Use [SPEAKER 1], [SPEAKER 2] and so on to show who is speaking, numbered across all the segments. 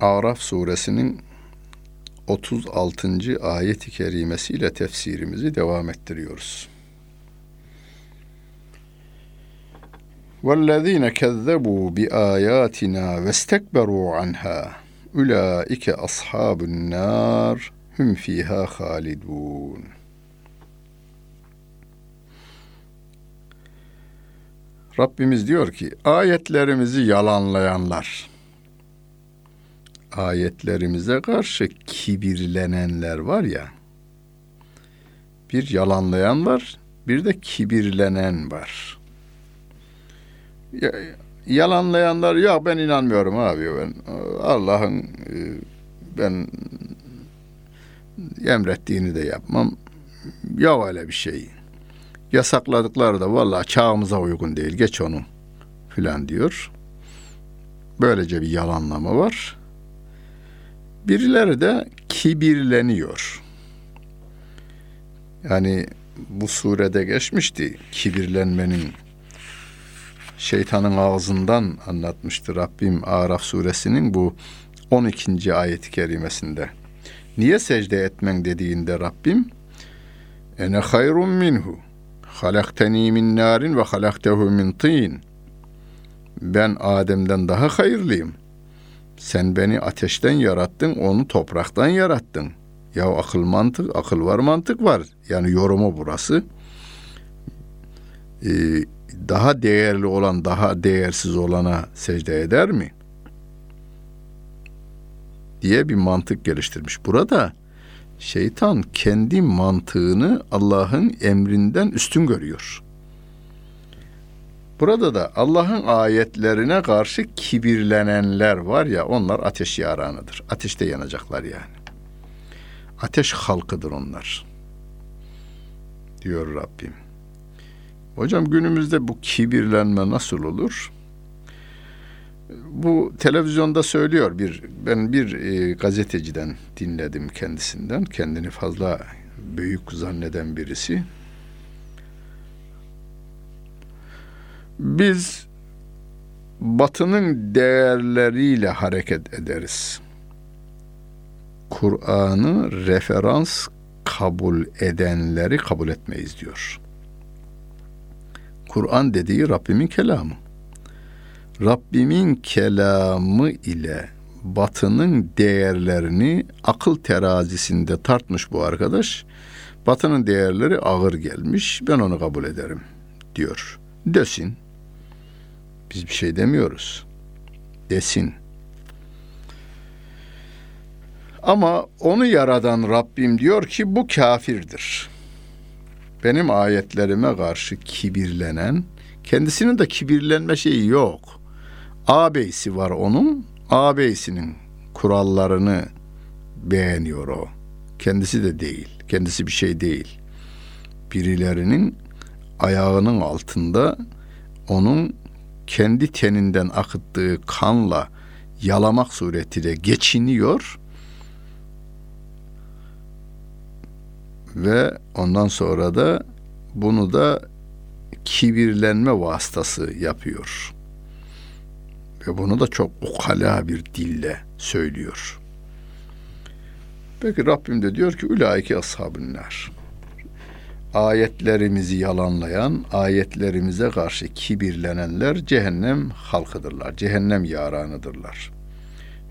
[SPEAKER 1] Araf suresinin 36. ayet-i kerimesiyle tefsirimizi devam ettiriyoruz. وَالَّذ۪ينَ كَذَّبُوا بِآيَاتِنَا وَاسْتَكْبَرُوا عَنْهَا اُولَٰئِكَ أَصْحَابُ النَّارِ hum fiha halidun. Rabbimiz diyor ki ayetlerimizi yalanlayanlar ayetlerimize karşı kibirlenenler var ya bir yalanlayan var bir de kibirlenen var. Ya, yalanlayanlar ya ben inanmıyorum abi ben Allah'ın e, ben emrettiğini de yapmam. Ya öyle bir şey. Yasakladıkları da vallahi çağımıza uygun değil. Geç onu filan diyor. Böylece bir yalanlama var. Birileri de kibirleniyor. Yani bu surede geçmişti kibirlenmenin şeytanın ağzından anlatmıştı Rabbim Araf suresinin bu 12. ayet-i kerimesinde. Niye secde etmen dediğinde Rabbim ene hayrun minhu halakteni min narin ve halaktehu min tin ben Adem'den daha hayırlıyım. Sen beni ateşten yarattın, onu topraktan yarattın. Ya akıl mantık, akıl var mantık var. Yani yorumu burası. Ee, daha değerli olan, daha değersiz olana secde eder mi? diye bir mantık geliştirmiş. Burada şeytan kendi mantığını Allah'ın emrinden üstün görüyor. Burada da Allah'ın ayetlerine karşı kibirlenenler var ya onlar ateş yaranıdır. Ateşte yanacaklar yani. Ateş halkıdır onlar. Diyor Rabbim. Hocam günümüzde bu kibirlenme nasıl olur? bu televizyonda söylüyor bir ben bir e, gazeteciden dinledim kendisinden kendini fazla büyük zanneden birisi biz batının değerleriyle hareket ederiz. Kur'an'ı referans kabul edenleri kabul etmeyiz diyor. Kur'an dediği Rabbimin kelamı. Rabbimin kelamı ile batının değerlerini akıl terazisinde tartmış bu arkadaş. Batının değerleri ağır gelmiş. Ben onu kabul ederim diyor. Desin. Biz bir şey demiyoruz. Desin. Ama onu yaradan Rabbim diyor ki bu kafirdir. Benim ayetlerime karşı kibirlenen, kendisinin de kibirlenme şeyi yok ağabeysi var onun. Ağabeysinin kurallarını beğeniyor o. Kendisi de değil. Kendisi bir şey değil. Birilerinin ayağının altında onun kendi teninden akıttığı kanla yalamak suretiyle geçiniyor ve ondan sonra da bunu da kibirlenme vasıtası yapıyor. Ve bunu da çok ukala bir dille söylüyor. Peki Rabbim de diyor ki ülaike ashabınlar ayetlerimizi yalanlayan, ayetlerimize karşı kibirlenenler cehennem halkıdırlar, cehennem yaranıdırlar.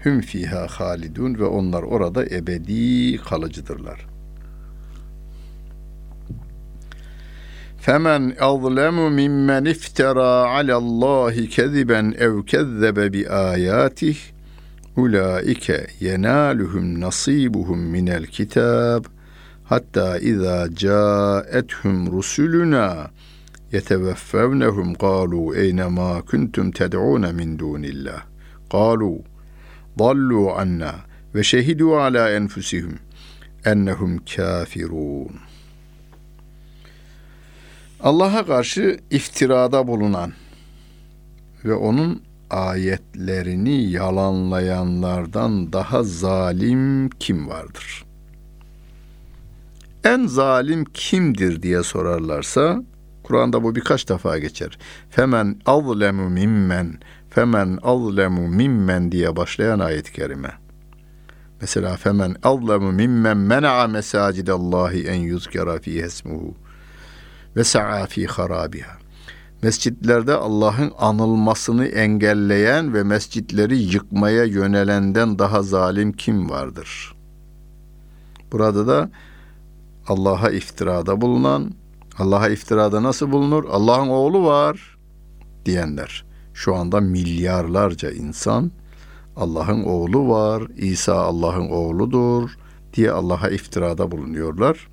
[SPEAKER 1] Hüm fiha halidun ve onlar orada ebedi kalıcıdırlar. Femen azlemu mimmen iftara alallahi keziben ev kezzebe bi ayatih ulaike yenaluhum nasibuhum minel kitab.'' Hatta izâ câethum rusuluna yeteveffevnehum qalu eyne ma kuntum ted'un min dunillah. Qalu dallu anna ve şehidu ala enfusihim ennehum kafirun. Allah'a karşı iftirada bulunan ve onun ayetlerini yalanlayanlardan daha zalim kim vardır? En zalim kimdir diye sorarlarsa Kur'an'da bu birkaç defa geçer. Femen azlemu mimmen femen azlemu mimmen diye başlayan ayet-i kerime. Mesela femen azlemu mimmen mena'a mesacidallahi en yuzkara fi ismuhu ve sa'a fi harabiha. Mescitlerde Allah'ın anılmasını engelleyen ve mescitleri yıkmaya yönelenden daha zalim kim vardır? Burada da Allah'a iftirada bulunan, Allah'a iftirada nasıl bulunur? Allah'ın oğlu var diyenler. Şu anda milyarlarca insan Allah'ın oğlu var, İsa Allah'ın oğludur diye Allah'a iftirada bulunuyorlar.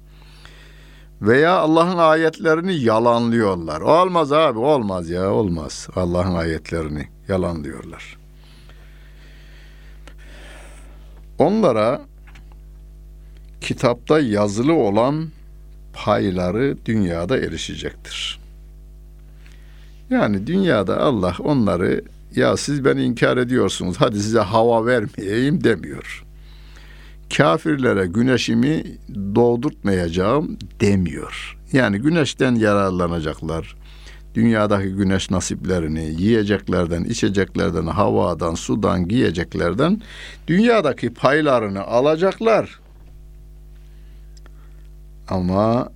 [SPEAKER 1] Veya Allah'ın ayetlerini yalanlıyorlar. Olmaz abi, olmaz ya, olmaz. Allah'ın ayetlerini yalanlıyorlar. Onlara kitapta yazılı olan payları dünyada erişecektir. Yani dünyada Allah onları ya siz beni inkar ediyorsunuz hadi size hava vermeyeyim demiyor. Kafirlere güneşimi doğdurtmayacağım demiyor. Yani güneşten yararlanacaklar. Dünyadaki güneş nasiplerini yiyeceklerden, içeceklerden, havadan, sudan, giyeceklerden dünyadaki paylarını alacaklar. Ama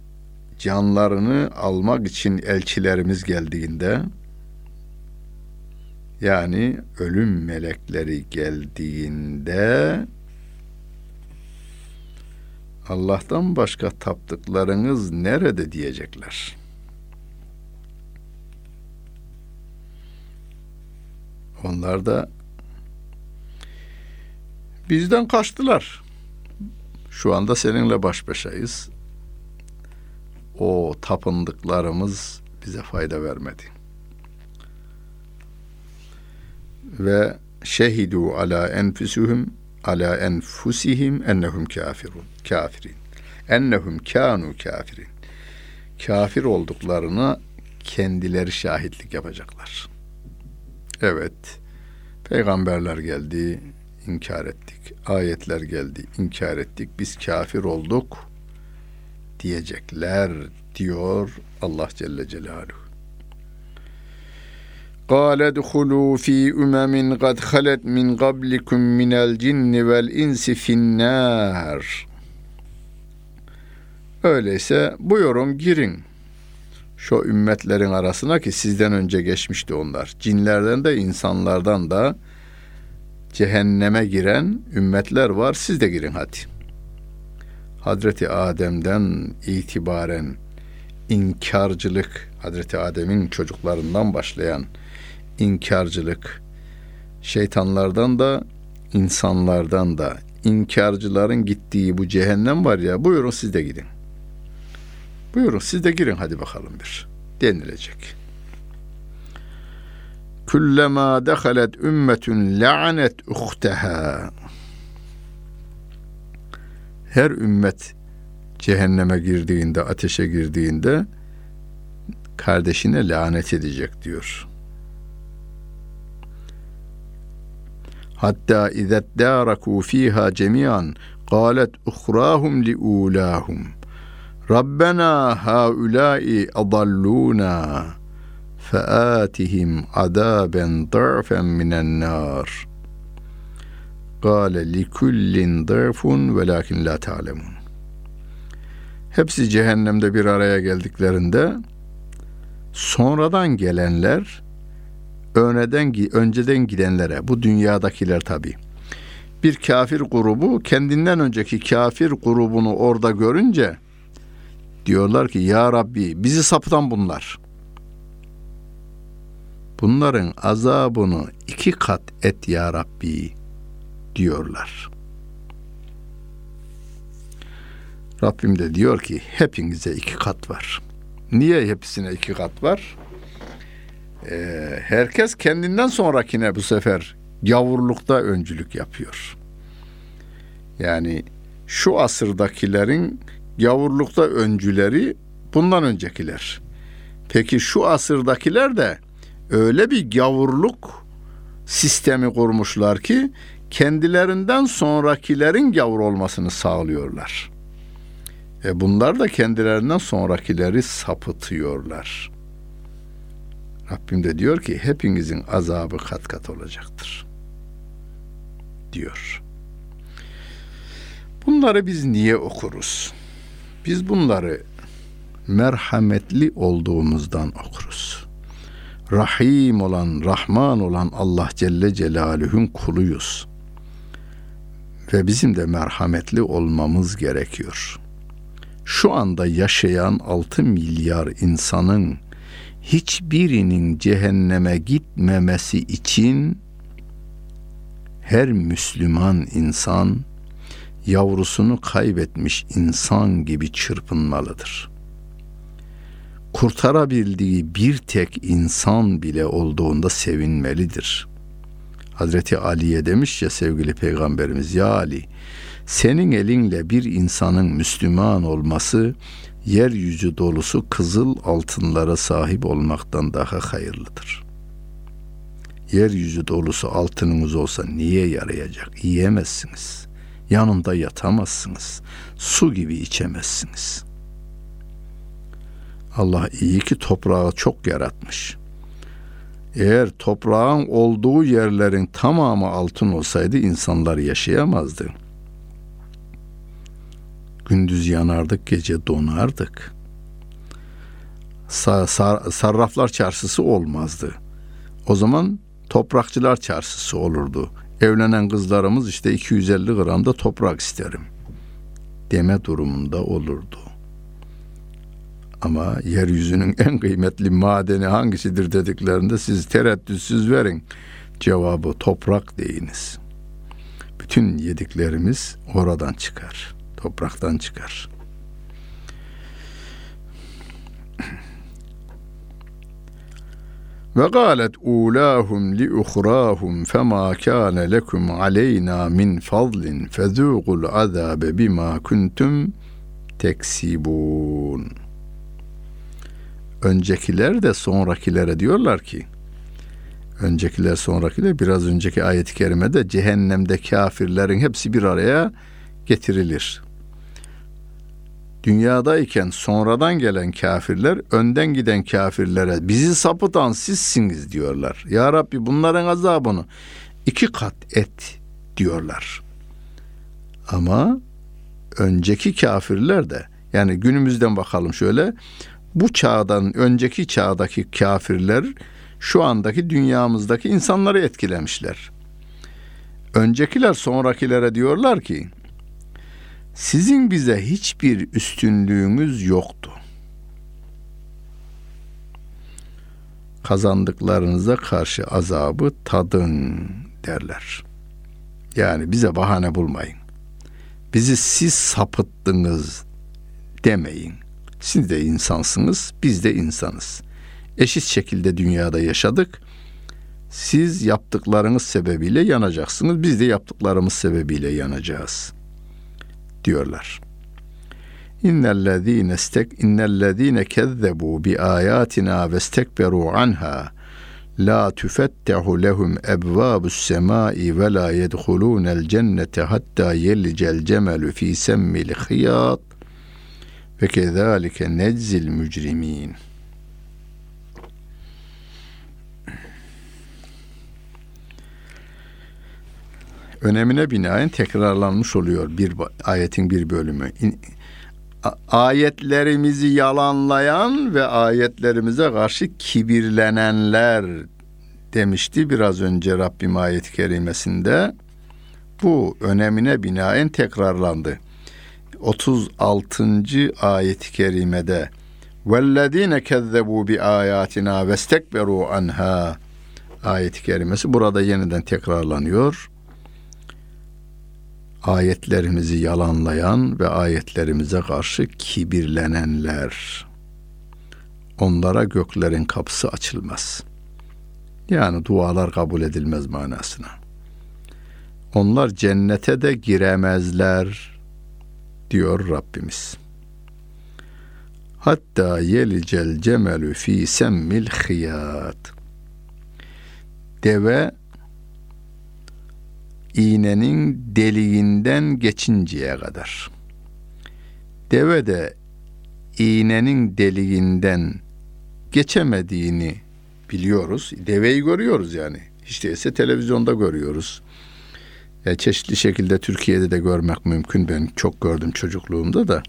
[SPEAKER 1] canlarını almak için elçilerimiz geldiğinde yani ölüm melekleri geldiğinde Allah'tan başka taptıklarınız nerede diyecekler. Onlar da bizden kaçtılar. Şu anda seninle baş başayız. O tapındıklarımız bize fayda vermedi. Ve şehidu ala enfusuhum ala enfusihim ennehum kafirun. Kafirin. Ennehum kanu kafirin. Kafir olduklarına kendileri şahitlik yapacaklar. Evet. Peygamberler geldi, inkar ettik. Ayetler geldi, inkar ettik. Biz kafir olduk diyecekler diyor Allah Celle Celaluhu. قال ادخلوا في أمم قد خلت من قبلكم من الجن والإنس في النار Öyleyse buyurun girin şu ümmetlerin arasına ki sizden önce geçmişti onlar. Cinlerden de insanlardan da cehenneme giren ümmetler var. Siz de girin hadi. Hazreti Adem'den itibaren inkarcılık, Hazreti Adem'in çocuklarından başlayan inkarcılık, şeytanlardan da insanlardan da inkarcıların gittiği bu cehennem var ya buyurun siz de gidin. Buyurun siz de girin hadi bakalım bir denilecek. Kullama dehalet ümmetun la'anet uhteha Her ümmet cehenneme girdiğinde, ateşe girdiğinde kardeşine lanet edecek diyor. Hatta izet daraku fiha cemiyan qalet uhrahum li ulahum Rabbena haulai adalluna فآتهم عذابا ضعفا من النار Gâle li kullin dâfun la ta'lemun. Hepsi cehennemde bir araya geldiklerinde sonradan gelenler öneden önceden gidenlere bu dünyadakiler tabi bir kafir grubu kendinden önceki kafir grubunu orada görünce diyorlar ki ya Rabbi bizi sapıtan bunlar. Bunların azabını iki kat et ya Rabbi diyorlar. Rabbim de diyor ki hepinize iki kat var. Niye hepsine iki kat var? Ee, herkes kendinden sonrakine bu sefer gavurlukta öncülük yapıyor. Yani şu asırdakilerin gavurlukta öncüleri bundan öncekiler. Peki şu asırdakiler de öyle bir gavurluk sistemi kurmuşlar ki kendilerinden sonrakilerin gavur olmasını sağlıyorlar. E bunlar da kendilerinden sonrakileri sapıtıyorlar. Rabbim de diyor ki hepinizin azabı kat kat olacaktır. Diyor. Bunları biz niye okuruz? Biz bunları merhametli olduğumuzdan okuruz. Rahim olan, Rahman olan Allah Celle Celaluhu'nun kuluyuz. Ve bizim de merhametli olmamız gerekiyor. Şu anda yaşayan 6 milyar insanın hiçbirinin cehenneme gitmemesi için her Müslüman insan yavrusunu kaybetmiş insan gibi çırpınmalıdır. Kurtarabildiği bir tek insan bile olduğunda sevinmelidir. Hazreti Ali'ye demiş ya sevgili peygamberimiz ya Ali senin elinle bir insanın Müslüman olması yeryüzü dolusu kızıl altınlara sahip olmaktan daha hayırlıdır. Yeryüzü dolusu altınınız olsa niye yarayacak? Yiyemezsiniz. Yanında yatamazsınız. Su gibi içemezsiniz. Allah iyi ki toprağı çok yaratmış. Eğer toprağın olduğu yerlerin tamamı altın olsaydı insanlar yaşayamazdı. Gündüz yanardık, gece donardık. Sa- sar- sarraflar çarşısı olmazdı. O zaman toprakçılar çarşısı olurdu. Evlenen kızlarımız işte 250 gramda toprak isterim deme durumunda olurdu. Ama yeryüzünün en kıymetli madeni hangisidir dediklerinde siz tereddütsüz verin. Cevabı toprak deyiniz. Bütün yediklerimiz oradan çıkar. Topraktan çıkar. Ve galet ulahum li uhrahum fema kana lekum aleyna min fadlin fezuqul azabe bima kuntum teksibun. Öncekiler de sonrakilere diyorlar ki öncekiler sonrakiler biraz önceki ayet-i kerimede cehennemde kafirlerin hepsi bir araya getirilir dünyadayken sonradan gelen kafirler önden giden kafirlere bizi sapıtan sizsiniz diyorlar. Ya Rabbi bunların azabını iki kat et diyorlar. Ama önceki kafirler de yani günümüzden bakalım şöyle bu çağdan önceki çağdaki kafirler şu andaki dünyamızdaki insanları etkilemişler. Öncekiler sonrakilere diyorlar ki sizin bize hiçbir üstünlüğünüz yoktu. Kazandıklarınıza karşı azabı tadın derler. Yani bize bahane bulmayın. Bizi siz sapıttınız demeyin. Siz de insansınız, biz de insanız. Eşit şekilde dünyada yaşadık. Siz yaptıklarınız sebebiyle yanacaksınız. Biz de yaptıklarımız sebebiyle yanacağız.'' diyorlar. İnnellezîne istek innellezîne kezzebu bi ayatina ve istekberu anha la tufettehu lehum ebvabus semai ve la yedhulunel cennete hatta yelicel cemelu fi semmil hiyat ve kezalike neczil mücrimin.'' önemine binaen tekrarlanmış oluyor bir ayetin bir bölümü. Ayetlerimizi yalanlayan ve ayetlerimize karşı kibirlenenler demişti biraz önce Rabbim ayet-i kerimesinde. Bu önemine binaen tekrarlandı. 36. ayet-i kerimede vellezinekezzebu bi ayatina vestekberu anha ayet-i kerimesi burada yeniden tekrarlanıyor. Ayetlerimizi yalanlayan ve ayetlerimize karşı kibirlenenler onlara göklerin kapısı açılmaz. Yani dualar kabul edilmez manasına. Onlar cennete de giremezler diyor Rabbimiz. Hatta yelicel cemelü fi semmil hiyat. Deve iğnenin deliğinden geçinceye kadar. Deve de iğnenin deliğinden geçemediğini biliyoruz. Deveyi görüyoruz yani. Hiç değilse televizyonda görüyoruz. Ya çeşitli şekilde Türkiye'de de görmek mümkün. Ben çok gördüm çocukluğumda da.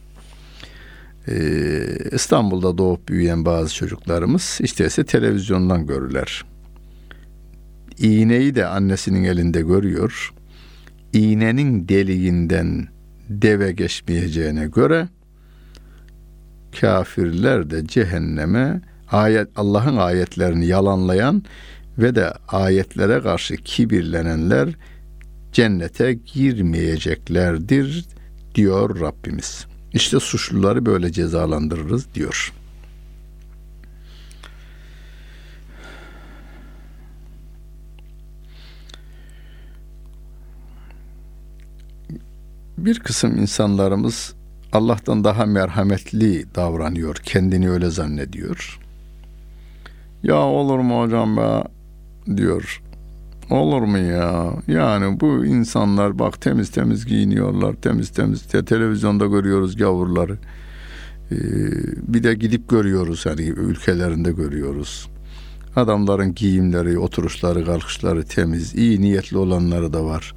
[SPEAKER 1] Ee, İstanbul'da doğup büyüyen bazı çocuklarımız işte ise televizyondan görürler. İğneyi de annesinin elinde görüyor. İğnenin deliğinden deve geçmeyeceğine göre kafirler de cehenneme ayet Allah'ın ayetlerini yalanlayan ve de ayetlere karşı kibirlenenler cennete girmeyeceklerdir diyor Rabbimiz. İşte suçluları böyle cezalandırırız diyor. Bir kısım insanlarımız Allah'tan daha merhametli davranıyor, kendini öyle zannediyor. Ya olur mu hocam be diyor. Olur mu ya? Yani bu insanlar bak temiz temiz giyiniyorlar. Temiz temiz te televizyonda görüyoruz gavurları. Ee, bir de gidip görüyoruz hani ülkelerinde görüyoruz. Adamların giyimleri, oturuşları, kalkışları temiz. iyi niyetli olanları da var.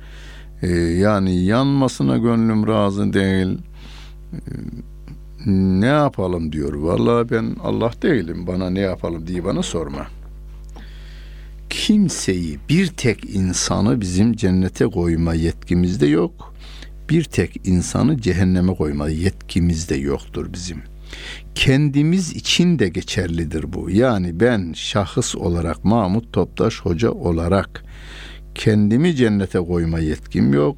[SPEAKER 1] Ee, yani yanmasına gönlüm razı değil. Ee, ne yapalım diyor. Vallahi ben Allah değilim. Bana ne yapalım diye bana sorma kimseyi, bir tek insanı bizim cennete koyma yetkimizde yok. Bir tek insanı cehenneme koyma yetkimizde yoktur bizim. Kendimiz için de geçerlidir bu. Yani ben şahıs olarak Mahmut Toptaş Hoca olarak kendimi cennete koyma yetkim yok.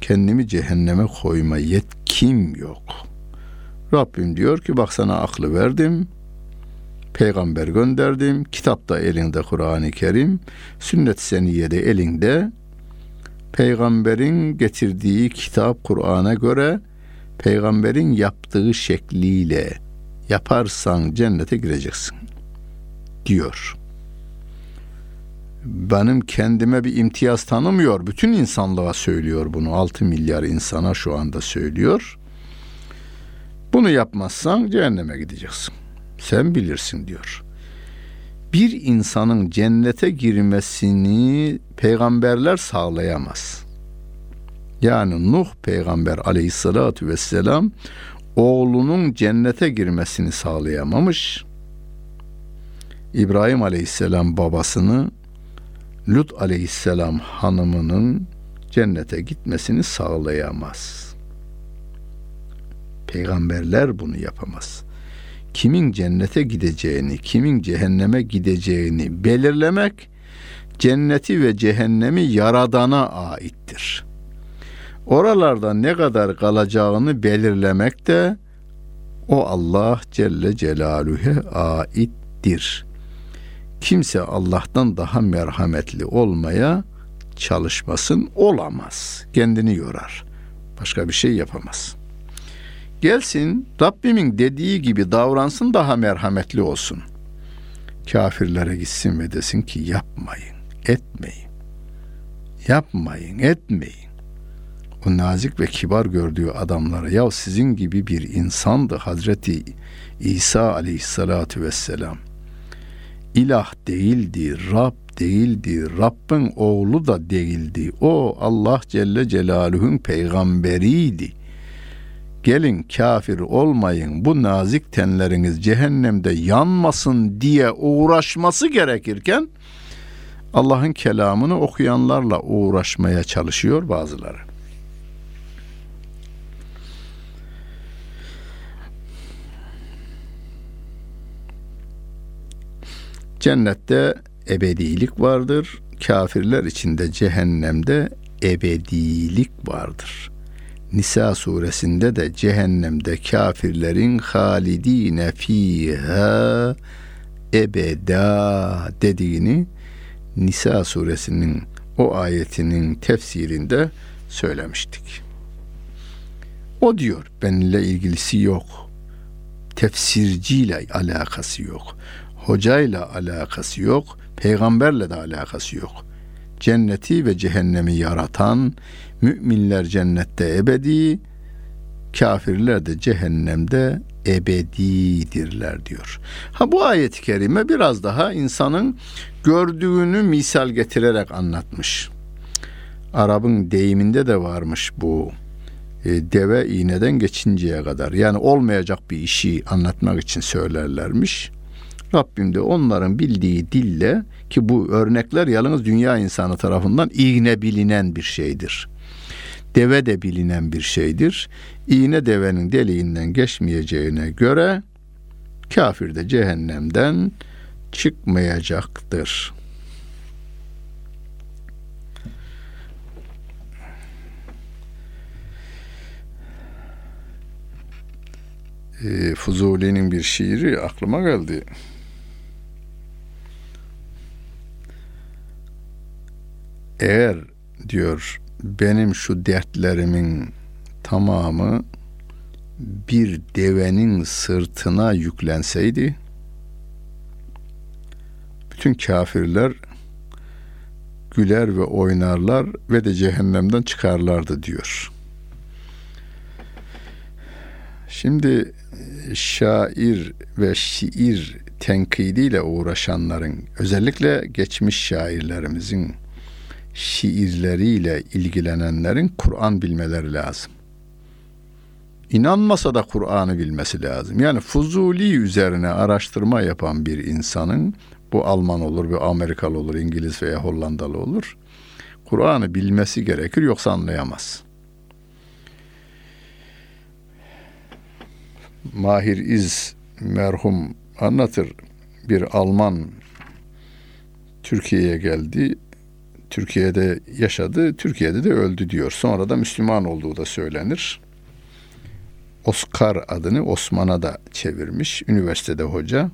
[SPEAKER 1] Kendimi cehenneme koyma yetkim yok. Rabbim diyor ki bak sana aklı verdim peygamber gönderdim. Kitapta elinde Kur'an-ı Kerim, sünnet seniyede elinde. Peygamberin getirdiği kitap Kur'an'a göre peygamberin yaptığı şekliyle yaparsan cennete gireceksin diyor. Benim kendime bir imtiyaz tanımıyor. Bütün insanlığa söylüyor bunu. 6 milyar insana şu anda söylüyor. Bunu yapmazsan cehenneme gideceksin. Sen bilirsin diyor. Bir insanın cennete girmesini peygamberler sağlayamaz. Yani Nuh peygamber aleyhissalatu vesselam oğlunun cennete girmesini sağlayamamış. İbrahim aleyhisselam babasını Lut aleyhisselam hanımının cennete gitmesini sağlayamaz. Peygamberler bunu yapamaz kimin cennete gideceğini, kimin cehenneme gideceğini belirlemek cenneti ve cehennemi yaradana aittir. Oralarda ne kadar kalacağını belirlemek de o Allah Celle Celaluhu'ya aittir. Kimse Allah'tan daha merhametli olmaya çalışmasın, olamaz. Kendini yorar. Başka bir şey yapamaz.'' Gelsin Rabbimin dediği gibi davransın daha merhametli olsun. Kafirlere gitsin ve desin ki yapmayın, etmeyin. Yapmayın, etmeyin. O nazik ve kibar gördüğü adamlara ya sizin gibi bir insandı Hazreti İsa aleyhissalatu vesselam. İlah değildi, Rab değildi, Rabbin oğlu da değildi. O Allah Celle Celaluhu'nun peygamberiydi gelin kafir olmayın bu nazik tenleriniz cehennemde yanmasın diye uğraşması gerekirken Allah'ın kelamını okuyanlarla uğraşmaya çalışıyor bazıları. Cennette ebedilik vardır. Kafirler içinde cehennemde ebedilik vardır. Nisa suresinde de cehennemde kafirlerin halidine fiha ebeda dediğini Nisa suresinin o ayetinin tefsirinde söylemiştik. O diyor benimle ilgilisi yok. Tefsirciyle alakası yok. Hocayla alakası yok. Peygamberle de alakası yok. Cenneti ve cehennemi yaratan müminler cennette ebedi, kafirler de cehennemde ebedidirler diyor. Ha bu ayet-i kerime biraz daha insanın gördüğünü misal getirerek anlatmış. Arap'ın deyiminde de varmış bu e, deve iğneden geçinceye kadar. Yani olmayacak bir işi anlatmak için söylerlermiş. Rabbim de onların bildiği dille ki bu örnekler yalnız dünya insanı tarafından iğne bilinen bir şeydir. Deve de bilinen bir şeydir. İğne devenin deliğinden geçmeyeceğine göre kafir de cehennemden çıkmayacaktır. e, Fuzuli'nin bir şiiri aklıma geldi. Eğer diyor benim şu dertlerimin tamamı bir devenin sırtına yüklenseydi bütün kafirler güler ve oynarlar ve de cehennemden çıkarlardı diyor. Şimdi şair ve şiir tenkidiyle uğraşanların özellikle geçmiş şairlerimizin şiirleriyle ilgilenenlerin Kur'an bilmeleri lazım. İnanmasa da Kur'an'ı bilmesi lazım. Yani Fuzuli üzerine araştırma yapan bir insanın bu Alman olur, bir Amerikalı olur, İngiliz veya Hollandalı olur. Kur'an'ı bilmesi gerekir yoksa anlayamaz. Mahir İz merhum anlatır. Bir Alman Türkiye'ye geldi. Türkiye'de yaşadı, Türkiye'de de öldü diyor. Sonra da Müslüman olduğu da söylenir. Oscar adını Osman'a da çevirmiş. Üniversitede hoca.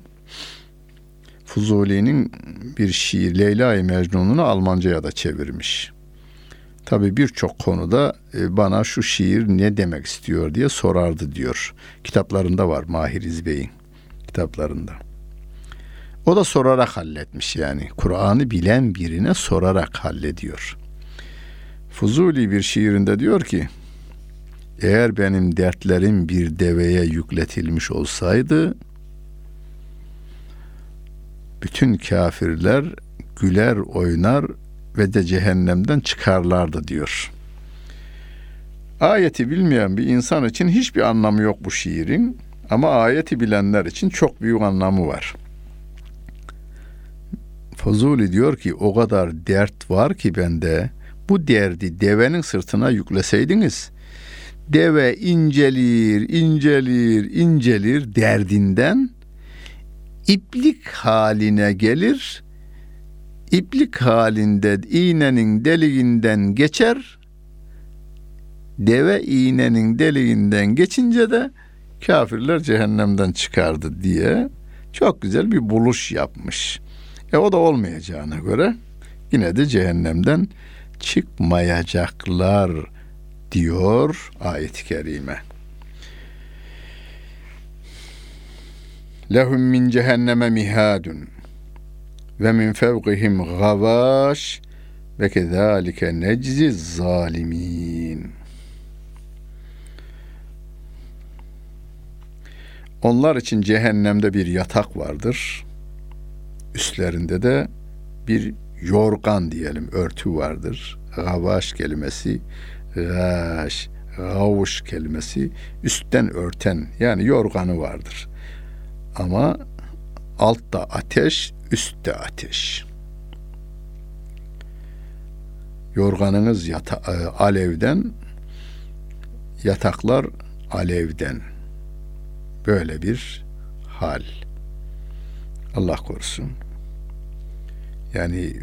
[SPEAKER 1] Fuzuli'nin bir şiir Leyla-i Mecnun'unu Almanca'ya da çevirmiş. Tabi birçok konuda e, bana şu şiir ne demek istiyor diye sorardı diyor. Kitaplarında var Mahir İzbey'in kitaplarında. O da sorarak halletmiş yani. Kur'an'ı bilen birine sorarak hallediyor. Fuzuli bir şiirinde diyor ki, eğer benim dertlerim bir deveye yükletilmiş olsaydı, bütün kafirler güler oynar ve de cehennemden çıkarlardı diyor. Ayeti bilmeyen bir insan için hiçbir anlamı yok bu şiirin ama ayeti bilenler için çok büyük anlamı var. Fuzuli diyor ki o kadar dert var ki bende bu derdi devenin sırtına yükleseydiniz deve incelir, incelir, incelir derdinden iplik haline gelir iplik halinde iğnenin deliğinden geçer. Deve iğnenin deliğinden geçince de kafirler cehennemden çıkardı diye çok güzel bir buluş yapmış. E o da olmayacağına göre yine de cehennemden çıkmayacaklar diyor ayet-i kerime. Lehum min cehenneme mihadun ve min fevkihim gavaş ve kezalike neczi zalimin. Onlar için cehennemde bir yatak vardır. Üstlerinde de bir yorgan diyelim örtü vardır. Gavaş kelimesi, gaş, gavuş kelimesi üstten örten yani yorganı vardır. Ama altta ateş, üstte ateş. Yorganınız yata, e, alevden, yataklar alevden. Böyle bir hal. Allah korusun. Yani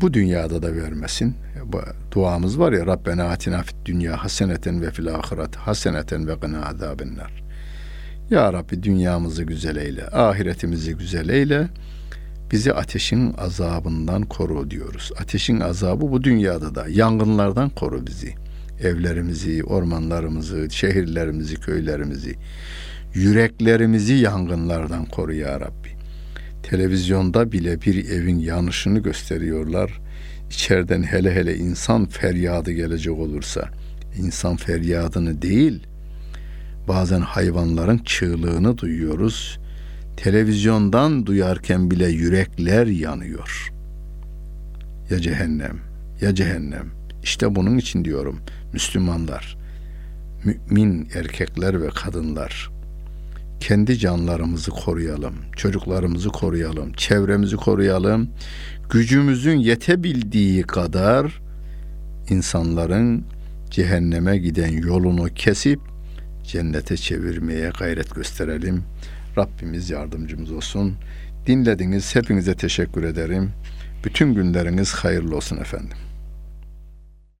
[SPEAKER 1] bu dünyada da vermesin. Bu duamız var ya Rabbena atina fid dünya haseneten ve fil ahiret haseneten ve gına azabennar. Ya Rabbi dünyamızı güzel eyle, ahiretimizi güzel eyle bizi ateşin azabından koru diyoruz. Ateşin azabı bu dünyada da yangınlardan koru bizi. Evlerimizi, ormanlarımızı, şehirlerimizi, köylerimizi, yüreklerimizi yangınlardan koru ya Rabbi. Televizyonda bile bir evin yanışını gösteriyorlar. İçeriden hele hele insan feryadı gelecek olursa, insan feryadını değil, bazen hayvanların çığlığını duyuyoruz. Televizyondan duyarken bile yürekler yanıyor. Ya cehennem, ya cehennem. İşte bunun için diyorum Müslümanlar, mümin erkekler ve kadınlar kendi canlarımızı koruyalım, çocuklarımızı koruyalım, çevremizi koruyalım. Gücümüzün yetebildiği kadar insanların cehenneme giden yolunu kesip cennete çevirmeye gayret gösterelim. Rabbimiz yardımcımız olsun. Dinlediniz. Hepinize teşekkür ederim. Bütün günleriniz hayırlı olsun efendim.